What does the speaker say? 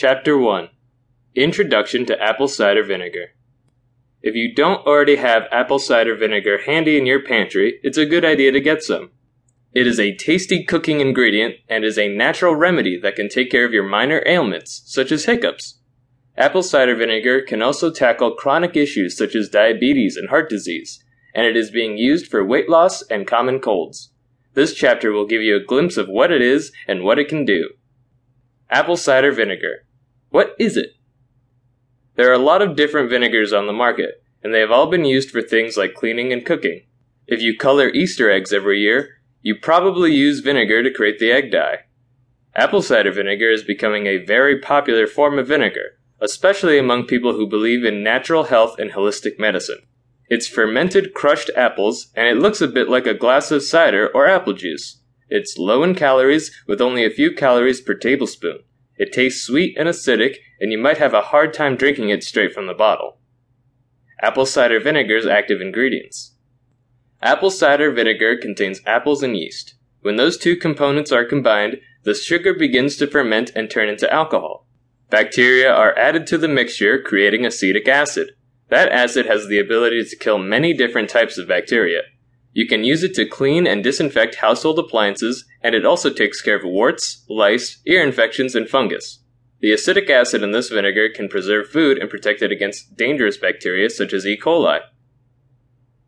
Chapter 1 Introduction to Apple Cider Vinegar. If you don't already have apple cider vinegar handy in your pantry, it's a good idea to get some. It is a tasty cooking ingredient and is a natural remedy that can take care of your minor ailments, such as hiccups. Apple cider vinegar can also tackle chronic issues such as diabetes and heart disease, and it is being used for weight loss and common colds. This chapter will give you a glimpse of what it is and what it can do. Apple cider vinegar. What is it? There are a lot of different vinegars on the market, and they have all been used for things like cleaning and cooking. If you color Easter eggs every year, you probably use vinegar to create the egg dye. Apple cider vinegar is becoming a very popular form of vinegar, especially among people who believe in natural health and holistic medicine. It's fermented crushed apples, and it looks a bit like a glass of cider or apple juice. It's low in calories, with only a few calories per tablespoon. It tastes sweet and acidic, and you might have a hard time drinking it straight from the bottle. Apple cider vinegar's active ingredients. Apple cider vinegar contains apples and yeast. When those two components are combined, the sugar begins to ferment and turn into alcohol. Bacteria are added to the mixture, creating acetic acid. That acid has the ability to kill many different types of bacteria. You can use it to clean and disinfect household appliances, and it also takes care of warts, lice, ear infections, and fungus. The acetic acid in this vinegar can preserve food and protect it against dangerous bacteria such as E. coli.